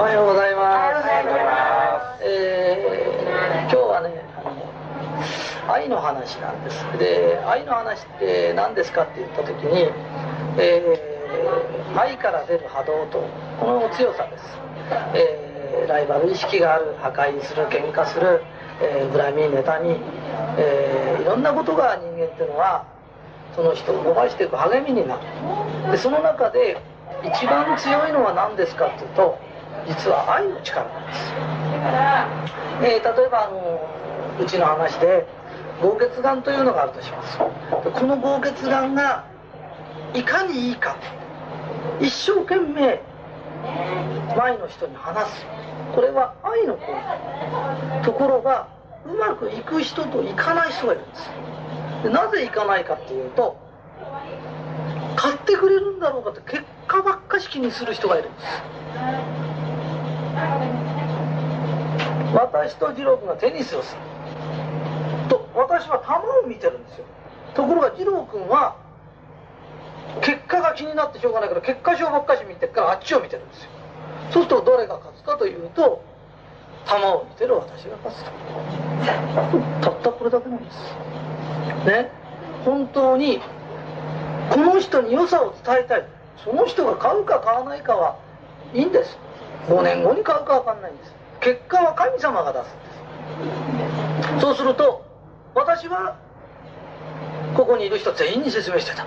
おはようございます。おはようございますえー今日はね、愛の話なんです。で、愛の話って何ですかって言った時に、えー愛から出る波動と、この強さです。えーライバル意識がある、破壊する、喧嘩する、えー恨み、妬み、えーいろんなことが人間っていうのは、その人を伸ばしていく励みになる。で、その中で一番強いのは何ですかっていうと、実は愛の力なんです。えー例えばあのうちの話で豪血眼というのがあるとします。でこの豪血眼がいかにいいか一生懸命前の人に話す。これは愛の行為ところがうまくいく人といかない人がいるんです。でなぜいかないかっていうと買ってくれるんだろうかって結果ばっかし気にする人がいるんです。私と次郎君がテニスをする。と私は球を見てるんですよ。ところが次郎君は結果が気になってしょうがないから結果賞ばっかし見てるからあっちを見てるんですよ。そうするとどれが勝つかというと球を見てる私が勝つ。とたったこれだけなんですね。本当にこの人に良さを伝えたい。その人が買うか買わないかはいいんです。5年後に買うか分かんないんです。結果は神様が出すんです。そうすると私はここにいる人全員に説明してた。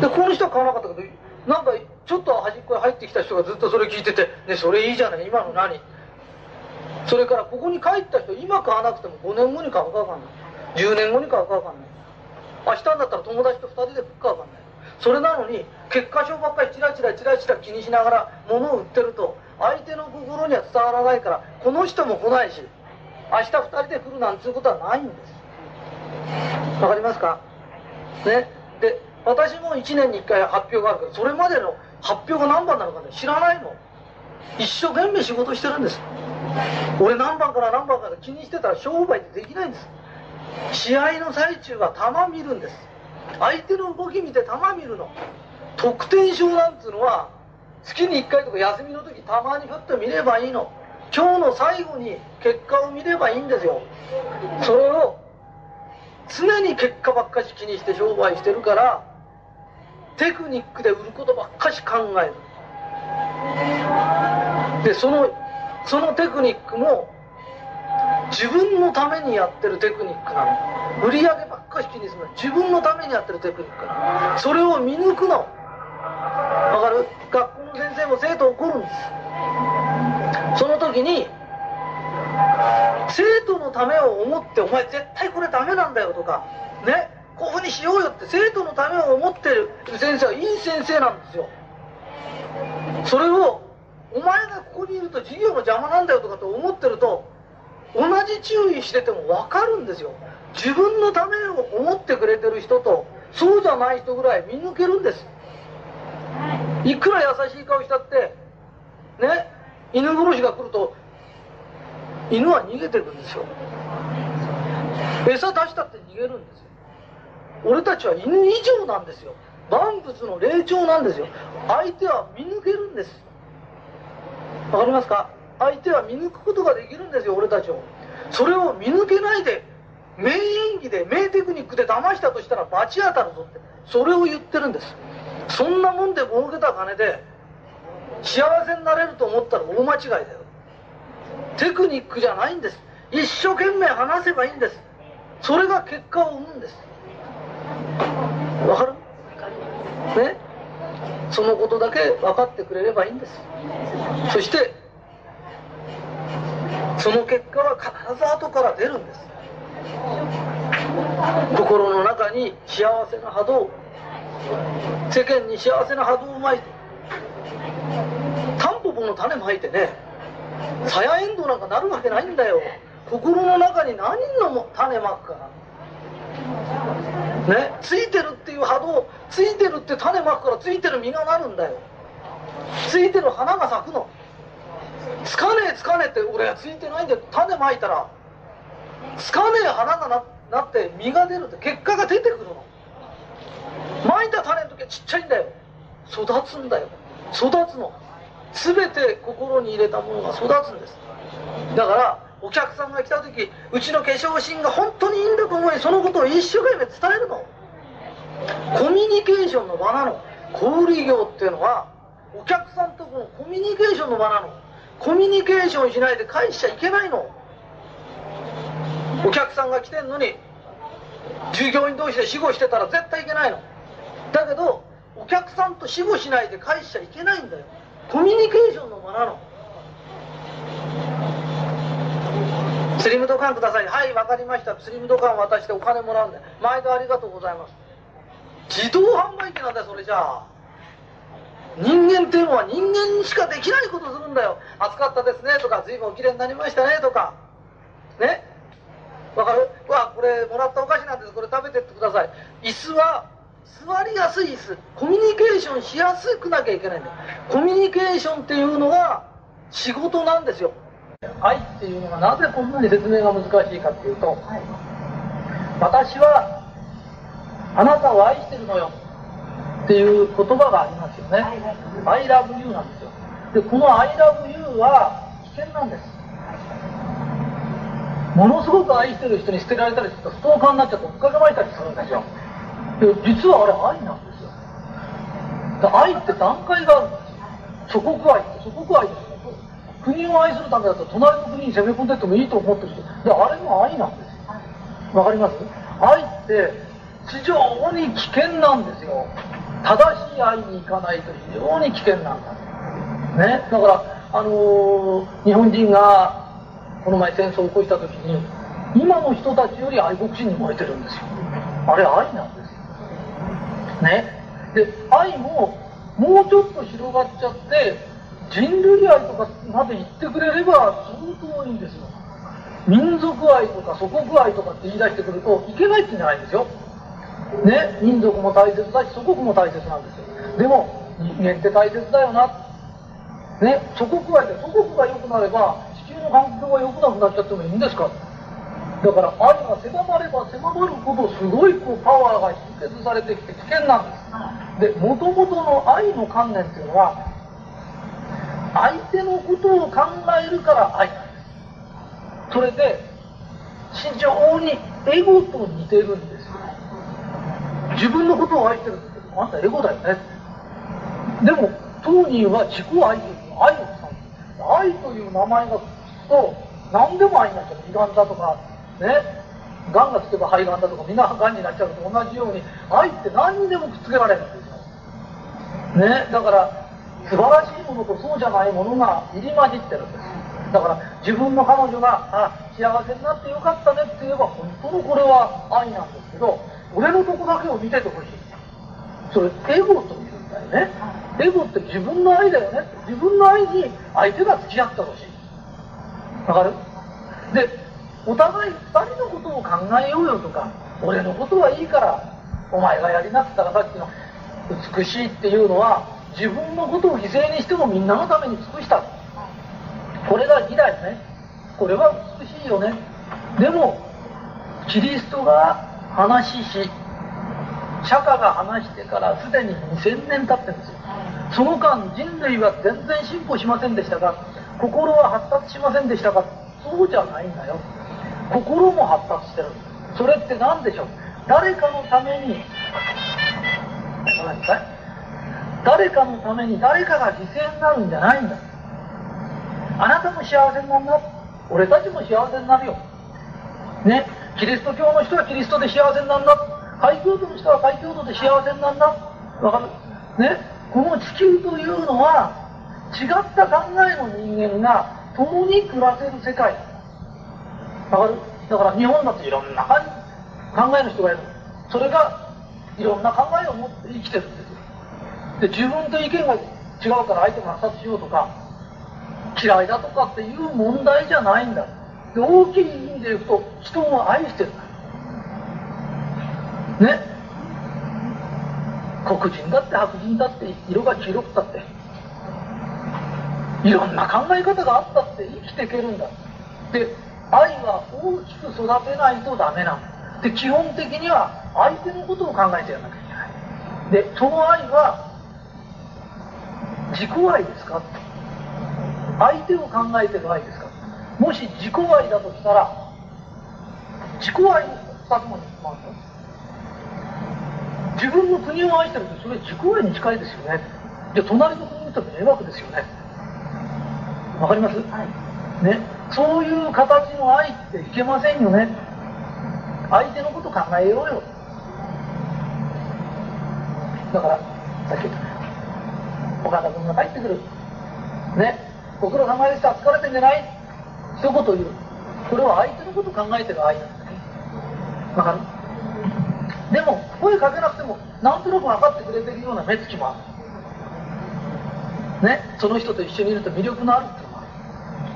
でこの人は買わなかったけどなんかちょっと端っこに入ってきた人がずっとそれ聞いてて「ねそれいいじゃない今の何?」それからここに帰った人今買わなくても5年後に買うか分かんない。10年後に買うか分かんない。明日になったら友達と2人で食うか分かんない。それなのに結果書ばっかりチラチラチラチラ気にしながら物を売ってると相手の心には伝わらないからこの人も来ないし明日2人で来るなんていうことはないんです。わかりますか？ね？で私も1年に1回発表があるけどそれまでの発表が何番なのかね知らないの。一生懸命仕事してるんです。俺何番から何番から気にしてたら商売ってできないんです。試合の最中は球見るんです。相手の動き見て球見るの。得点賞なんつうのは月に1回とか休みの時たまにふっと見ればいいの。今日の最後に結果を見ればいいんですよ。それを常に結果ばっかし気にして商売してるからテクニックで売ることばっかし考える。でそのそのテクニックも自分のためにやってるテクニックなの。売り上げばっかし気にするの。自分のためにやってるテクニックなの。それを見抜くの。わかる？学校の先生も生徒怒るんです。その時に生徒のためを思ってお前絶対これダメなんだよとかね？こういうふうにしようよって生徒のためを思ってる先生はいい先生なんですよ。それをお前がここにいると授業の邪魔なんだよとかと思ってると同じ注意してても分かるんですよ。自分のためを思ってくれてる人とそうじゃない人ぐらい見抜けるんです。いくら優しい顔したってね犬殺しが来ると犬は逃げてくんですよ。餌出したって逃げるんですよ。俺たちは犬以上なんですよ。万物の霊長なんですよ。相手は見抜けるんです。わかりますか？相手は見抜くことができるんですよ俺たちを。それを見抜けないで名演技で名テクニックで騙したとしたら罰当たるぞって。それを言ってるんです。そんなもんで儲けた金で幸せになれると思ったら大間違いだよ。テクニックじゃないんです。一生懸命話せばいいんです。それが結果を生むんです。わかる？ね？そのことだけ分かってくれればいいんです。そしてその結果は必ず後から出るんです。心の中に幸せな波動。世間に幸せな波動をまいて。タンポポの種まいてね。サヤエンドなんかなるわけないんだよ。心の中に何のも種まくか。ね？ついてるっていう波動。ついてるって種まくからついてる実がなるんだよ。ついてる花が咲くの。つかねえつかねえって俺はついてないんで種まいたらつかねえ花がななって実が出るって結果が出てくるの。まいた種の時はちっちゃいんだよ。育つんだよ。育つの。全て心に入れたものが育つんです。だからお客さんが来た時うちの化粧品が本当にいいんだと思いそのことを一生懸命伝えるの。コミュニケーションの場なの。小売業っていうのはお客さんとのコミュニケーションの場なの。コミュニケーションしないで返しちゃいけないの。お客さんが来てんのに従業員同士で死後してたら絶対いけないの。だけどお客さんと死後しないで返しちゃいけないんだよ。コミュニケーションの場なの。スリムドカンください。はい分かりました。スリムドカン渡してお金もらうんで。毎度ありがとうございます。自動販売機なんだよそれじゃあ。人間っていうのは人間にしかできないことするんだよ。暑かったですね。とか随分おきれいになりましたね。とか。ね？わかる？わこれもらったお菓子なんです。これ食べてってください。椅子は座りやすい椅子。コミュニケーションしやすくなきゃいけないんだよ。コミュニケーションっていうのが仕事なんですよ。愛っていうのがなぜこんなに説明が難しいかっていうと、はい、私はあなたを愛してるのよっていう言葉がありますよね。I love you なんですよ。で、この I love you は危険なんです。ものすごく愛してる人に捨てられたりするとストーカーになっちゃって追っかけましたりするんですよ。で実はあれ愛なんですよ。愛って段階があるんですよ。祖国愛って祖国愛ですよ。国を愛するためだと隣の国に攻め込んでってもいいと思ってる人。で、あれも愛なんですよ。わかります？愛って非常に危険なんですよ。正しい愛に行かないと非常に危険なんだ。ね。だから、あのー、日本人がこの前戦争を起こした時に、今の人たちより愛国心に燃えてるんですよ。あれ愛なんですよ。ね。で、愛ももうちょっと広がっちゃって、人類愛とかまで言ってくれれば相当いいんですよ。民族愛とか祖国愛とかって言い出してくるといけないって言うんじゃないんですよ。ね、民族も大切だし祖国も大切なんですよ。でも人間って大切だよな。ね祖国愛で祖国が良くなれば地球の環境が良くなくなっちゃってもいいんですか？だから愛が狭まれば狭まるほどすごいこうパワーが集結されてきて危険なんです。でもともとの愛の観念っていうのは相手のことを考えるから愛なんです。それで非常にエゴと似てるんです。自分のことを愛してるってあんたエゴだよね。でも当人は自己愛という愛を使う愛という名前がつくと何でも愛になっちゃう。胃がんだとかね。がんがつけば肺がんだとかみんながんになっちゃうと同じように愛って何にでもくっつけられるんですよ。ね。だから素晴らしいものとそうじゃないものが入り混じってるんです。だから自分の彼女があ幸せになってよかったねって言えば本当のこれは愛なんですけど俺のとこだけを見ててほしい。それエゴというんだよね。エゴって自分の愛だよね。自分の愛に相手が付き合ってほしい。わかる？でお互い2人のことを考えようよとか俺のことはいいからお前がやりなって言ったらさっきの美しいっていうのは自分のことを犠牲にしてもみんなのために尽くした。これが義だよね。これは美しいよね。でもキリストが話し釈迦が話してからすでに2000年経ってるんですよその間人類は全然進歩しませんでしたが心は発達しませんでしたがそうじゃないんだよ。心も発達してる。それって何でしょう？誰かのために誰かのために誰かが犠牲になるんじゃないんだ。あなたも幸せになるな。俺たちも幸せになるよ。ねキリスト教の人はキリストで幸せになんだ。海教徒の人は海教徒で幸せになんだ。わかる？ね？この地球というのは違った考えの人間が共に暮らせる世界。わかる？だから日本だといろんな考えの人がいる。それがいろんな考えを持って生きてるんですよ。で自分と意見が違うから相手が抹殺しようとか嫌いだとかっていう問題じゃないんだ。で大きいで言うと人を愛してる。ね。黒人だって白人だって色が黄色くたっていろんな考え方があったって生きていけるんだで愛は大きく育てないとダメなの。で基本的には相手のことを考えてやらなきゃいけない。でその愛は自己愛ですか相手を考えてる愛ですかもし自己愛だとしたら自己愛を2つもに回る自分の国を愛してるってそれ自己愛に近いですよね。で隣の国の人迷惑ですよね。わかります、はい、ね。そういう形の愛っていけませんよね。相手のこと考えようよ。だからさっき言った。岡田君が帰ってくる。ね。ご苦労様でした。疲れてんじゃない？一言言う。これは相手のこと考えてる愛なんだねわかる？でも声かけなくてもなんとなく分かってくれてるような目つきもある。ね？その人と一緒にいると魅力のあるっていうのもある。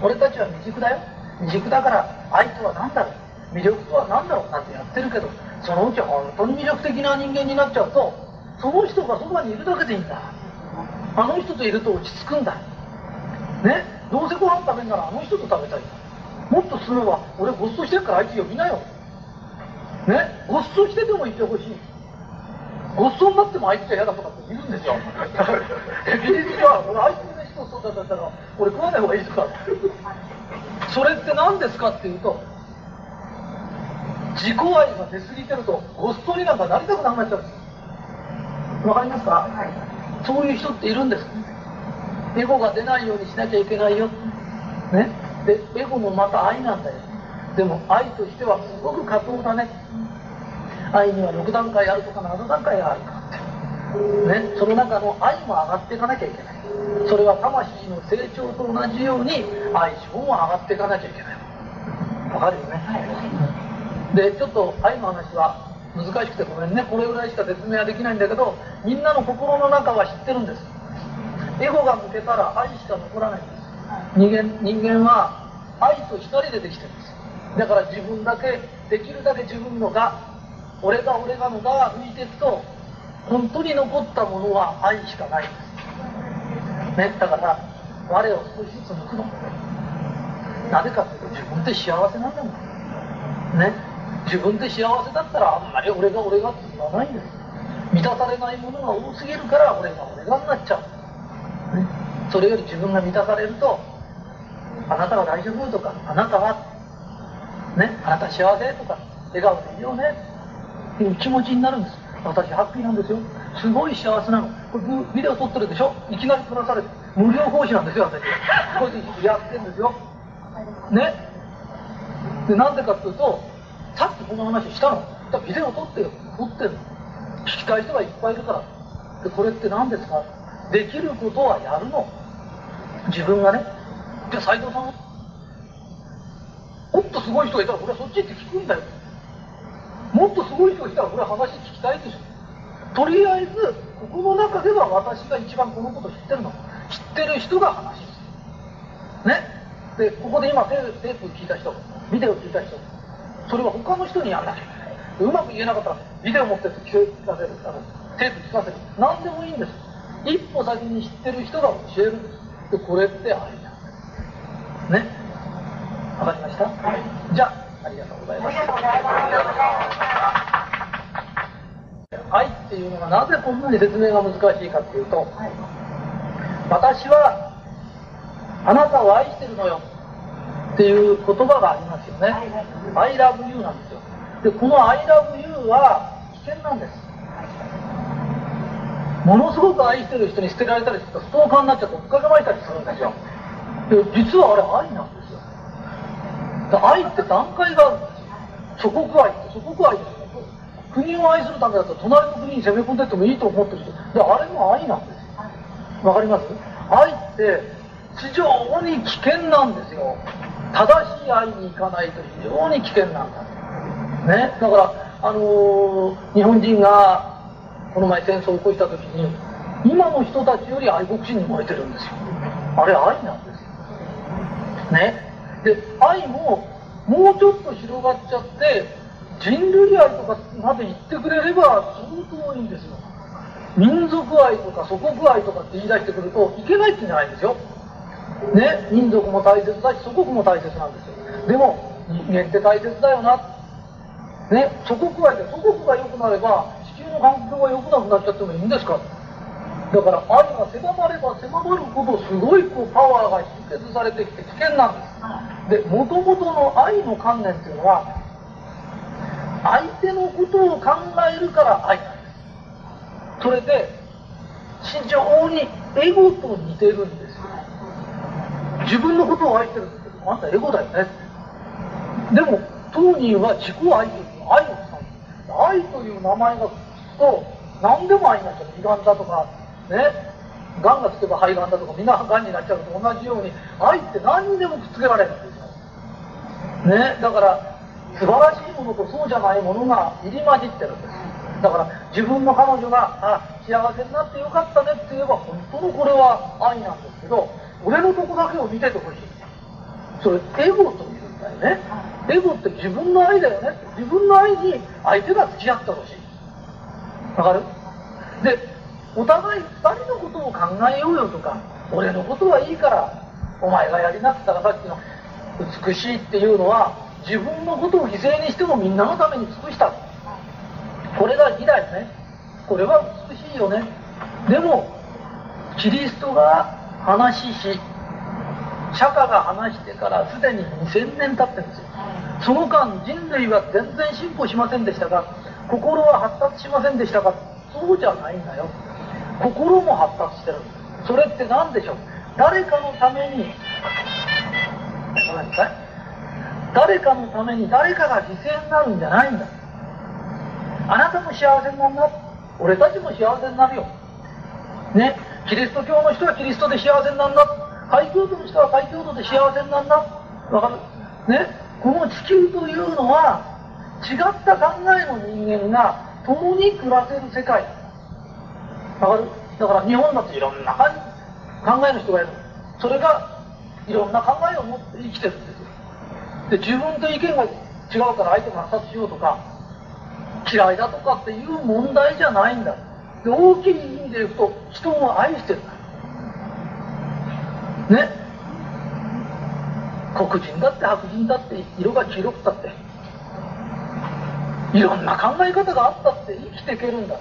俺たちは未熟だよ。未熟だから愛とは何だろう？魅力とは何だろうなんてやってるけどそのうち本当に魅力的な人間になっちゃうとその人がそばにいるだけでいいんだ。あの人といると落ち着くんだ。ね？どうせご飯食べんならあの人と食べたいもっとするは俺ごっそしてるからあいつ呼びなよ。ねごっそしててもいてほしい。ごっそになってもあいつじゃ嫌だとかって言うんですよ。技術は俺あいつの人そうだったら俺食わない方がいいとか。それって何ですかっていうと自己愛が出過ぎてるとごっそになんかなりたくなくなっちゃうんです。わかりますか、はい、そういう人っているんです。エゴが出ないようにしなきゃいけないよ。ね？でエゴもまた愛なんだよ。でも愛としてはすごく過当だね。愛には6段階あるとか7段階あるか。ってねその中の愛も上がっていかなきゃいけない。それは魂の成長と同じように愛情も上がっていかなきゃいけない。わかるよね、でちょっと愛の話は難しくてごめんね。これぐらいしか説明はできないんだけどみんなの心の中は知ってるんです。エゴが抜けたら愛しか残らないんです。人間人間は愛と光でできてるんですだから自分だけできるだけ自分のが俺が俺がのがが浮いていくと本当に残ったものは愛しかない。んですねだから我を少しずつ抜くの。なぜかというと自分で幸せなんだもん。ね自分で幸せだったらあんまり俺が俺がって言わないんです満たされないものが多すぎるから俺が俺がになっちゃう、ね、それより自分が満たされるとあなたは大丈夫とかあなたはね。あなた幸せとか笑顔でいいよね。っていう気持ちになるんです。私ハッピーなんですよ。すごい幸せなの。これビデオ撮ってるでしょ？いきなり撮らされて。無料奉仕なんですよ私。こういうやってるんですよ。ね。でなんでかっていうとさっきこの話したの。ビデオ撮ってよ。撮ってるの。聞きたい人がいっぱいいるから。でこれって何ですか？できることはやるの。自分がね。じゃあ斎藤さんもっとすごい人がいたら俺はそっちって聞くんだよ。もっとすごい人がいたら俺は話聞きたいでしょ。とりあえずここの中では私が一番このこと知ってるの。知ってる人が話す。るね。でここで今テープ聞いた人。ビデオ聞いた人。それは他の人にやんなきゃいうまく言えなかったらビデオ持って聞かせる。あのテープ聞かせる。何でもいいんです。一歩先に知ってる人が教えるんです。でこれって愛ね。わかりました、じゃあありがとうございます。愛っていうのがなぜこんなに説明が難しいかっていうと、はい、私はあなたを愛してるのよっていう言葉がありますよね、はい、I love you なんですよ。でこの I love you は危険なんです。ものすごく愛してる人に捨てられたりするとストーカーになっちゃって追っかけまいたりするんですよ。で実はあれ愛なんです愛って段階があるんですよ祖国愛って祖国愛国を愛するためだったら隣の国に攻め込んでってもいいと思ってる人であれも愛なんですよ。わかります愛って非常に危険なんですよ。正しい愛に行かないと非常に危険なんだねだからあのー、日本人がこの前戦争を起こした時に今の人たちより愛国心に燃えてるんですよ。あれ愛なんですよ。ね。で愛ももうちょっと広がっちゃって人類愛とかまで言ってくれれば相当いいんですよ。民族愛とか祖国愛とかって言い出してくるといけないってんじゃないんですよ。ね民族も大切だし祖国も大切なんですよ。でも人間って大切だよな。ね祖国愛で祖国が良くなれば地球の環境が良くなくなっちゃってもいいんですか？だから愛が狭まれば狭まるほどすごいこうパワーが集結されてきて危険なんです。で、もともとの愛の観念っていうのは、相手のことを考えるから愛なんです。それで、非常にエゴと似てるんですよ。自分のことを愛してるんですけど、あんたエゴだよね。でも、当人は自己愛という愛を使う。愛という名前がつくと、何でも愛になっちゃう。胃がんだとか、ね、がんがつけば肺がんだとか、みんながんになっちゃうと同じように、愛って何にでもくっつけられるんですよ。ね、だから、素晴らしいものとそうじゃないものが入り混じってるんです。だから、自分の彼女が、あ、幸せになってよかったねって言えば、本当のこれは愛なんですけど、俺のとこだけを見ててほしい。それ、エゴというんだよね。エゴって自分の愛だよね。自分の愛に相手が付き合ってほしい。わかる？で、お互い二人のことを考えようよとか、俺のことはいいから、お前がやりなくったらさっきの美しいっていうのは、自分のことを犠牲にしてもみんなのために尽くした。これが義だよね。これは美しいよね。でも、キリストが話し、釈迦が話してからすでに2000年経ってるんですよ。その間人類は全然進歩しませんでしたが、心は発達しませんでしたが、そうじゃないんだよ。心も発達してる。それって何でしょう？誰かのために、ごめんなさい。誰かのために誰かが犠牲になるんじゃないんだ。あなたも幸せになるな。俺たちも幸せになるよ。ね。キリスト教の人はキリストで幸せになるな。海教徒の人は海教徒で幸せになるな。わかる？ね。この地球というのは、違った考えの人間が共に暮らせる世界。わかるだから日本だっていろんな考えの人がいる。それがいろんな考えを持って生きてるんですよ。で、自分と意見が違うから相手が殺しようとか、嫌いだとかっていう問題じゃないんだ。で、大きい意味で言うと、人を愛してる。ね。黒人だって白人だって色が黄色くたっていろんな考え方があったって生きていけるんだ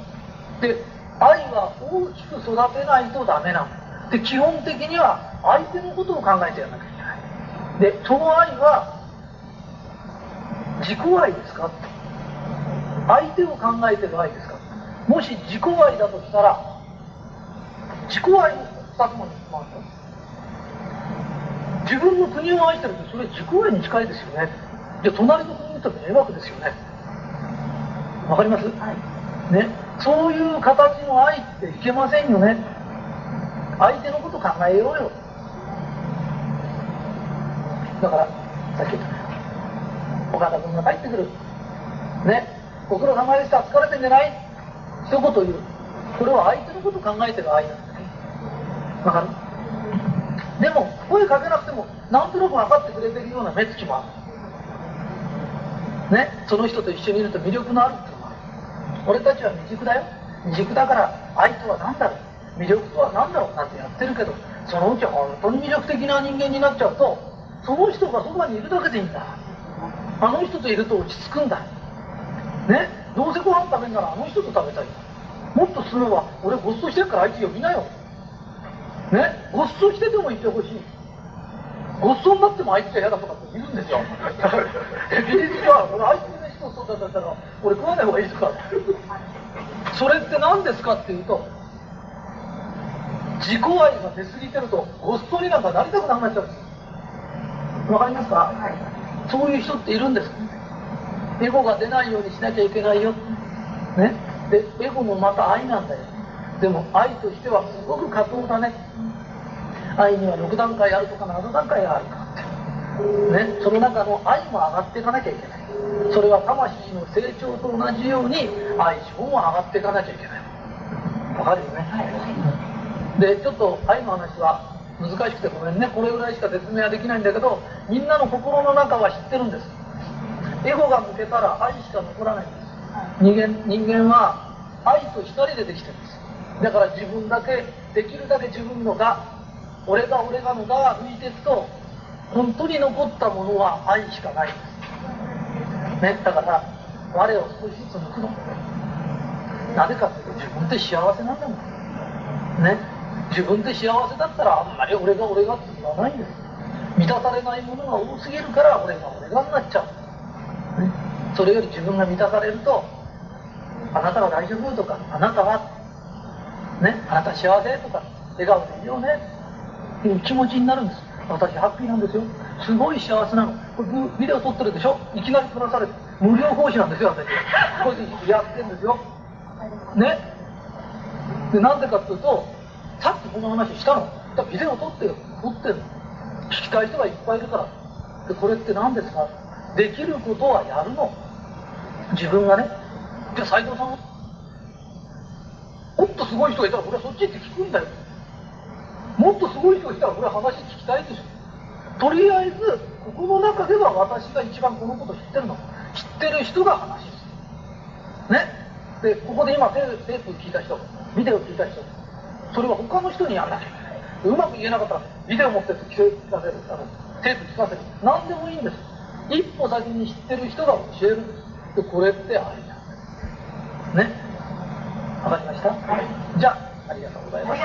で愛は大きく育てないとダメなので基本的には相手のことを考えてやらなきゃいけない。でその愛は自己愛ですか相手を考えてる愛ですかもし自己愛だとしたら自己愛の2つもに回った自分の国を愛してるってそれ自己愛に近いですよね。じゃあ隣の国に行ったら迷惑ですよね。わかります、はい、ねそういう形の愛っていけませんよね。相手のこと考えようよ。だからさっき言った岡田君が帰ってくる。ね。ご苦労様でした。疲れてんじゃない。一言言う。これは相手のこと考えてる愛なんですねわかる？でも声かけなくてもなんとなく分かってくれてるような目つきもある。ね。その人と一緒にいると魅力のある。俺たちは未熟だよ。未熟だから愛とは何だろう？魅力とは何だろう？なんてやってるけどそのうち本当に魅力的な人間になっちゃうとその人がそばにいるだけでいいんだ。あの人といると落ち着くんだ。ね？どうせご飯食べんならあの人と食べたいもっと進めば俺ごっそしてるからあいつ呼びなよ。ね？ごっそしててもいてほしい。ごっそになってもあいつが嫌だとかっているんですよ。事実は俺あいつの人そうだったら俺食わない方がいいとか。それって何ですかっていうと自己愛が出過ぎてるとごっそになんかなりたくなくなっちゃう。んですわかりますか、はい、そういう人っているんです。エゴが出ないようにしなきゃいけないよ。ね？でエゴもまた愛なんだよ。でも愛としてはすごく過当だね。愛には6段階あるとか7段階があるか。ってね？その中の愛も上がっていかなきゃいけないそれは魂の成長と同じように愛情も上がっていかなきゃいけない。わかるよね、でちょっと愛の話は難しくてごめんね。これぐらいしか説明はできないんだけどみんなの心の中は知ってるんです。エゴが抜けたら愛しか残らないんです。人間人間は愛と光でできてるんです。だから自分だけできるだけ自分のが俺が俺がのがが抜いていくと本当に残ったものは愛しかないんですねだから我を少しずつ抜くの。なぜかというと自分って幸せなんだもん。ね。自分で幸せだったらあんまり俺が俺がって言わないんです満たされないものが多すぎるから俺が俺がになっちゃう、ね、それより自分が満たされるとあなたは大丈夫とかあなたはねあなた幸せとか笑顔でいいよね。っていう気持ちになるんです私ハッピーなんですよ。すごい幸せなの。これビデオ撮ってるでしょ。いきなり撮らされて無料講師なんですよ私。これでやってんですよ。ね。でなんでかっていうとさっきこの話したの。だビデオ撮ってよ。撮ってるの。聞きたい人がいっぱいいるから。でこれって何ですか。できることはやるの。自分がね。じゃあ斎藤さんもっとすごい人がいたら俺はそっちって聞くんだよ。もっとすごい人がいたら俺は話聞きたいでしょとりあえずここの中では私が一番このこと知ってるの知ってる人が話するねでここで今テープ聞いた人ビデオ聞いた人それは他の人にやんなきゃいけない。うまく言えなかったら、ビデオ持ってって聞かせる、あの、テープ聞かせる。何でもいいんです。一歩先に知ってる人が教えるんです。で、これってありなんです。ね。わかりました、はい、じゃあ、ありがとうございます。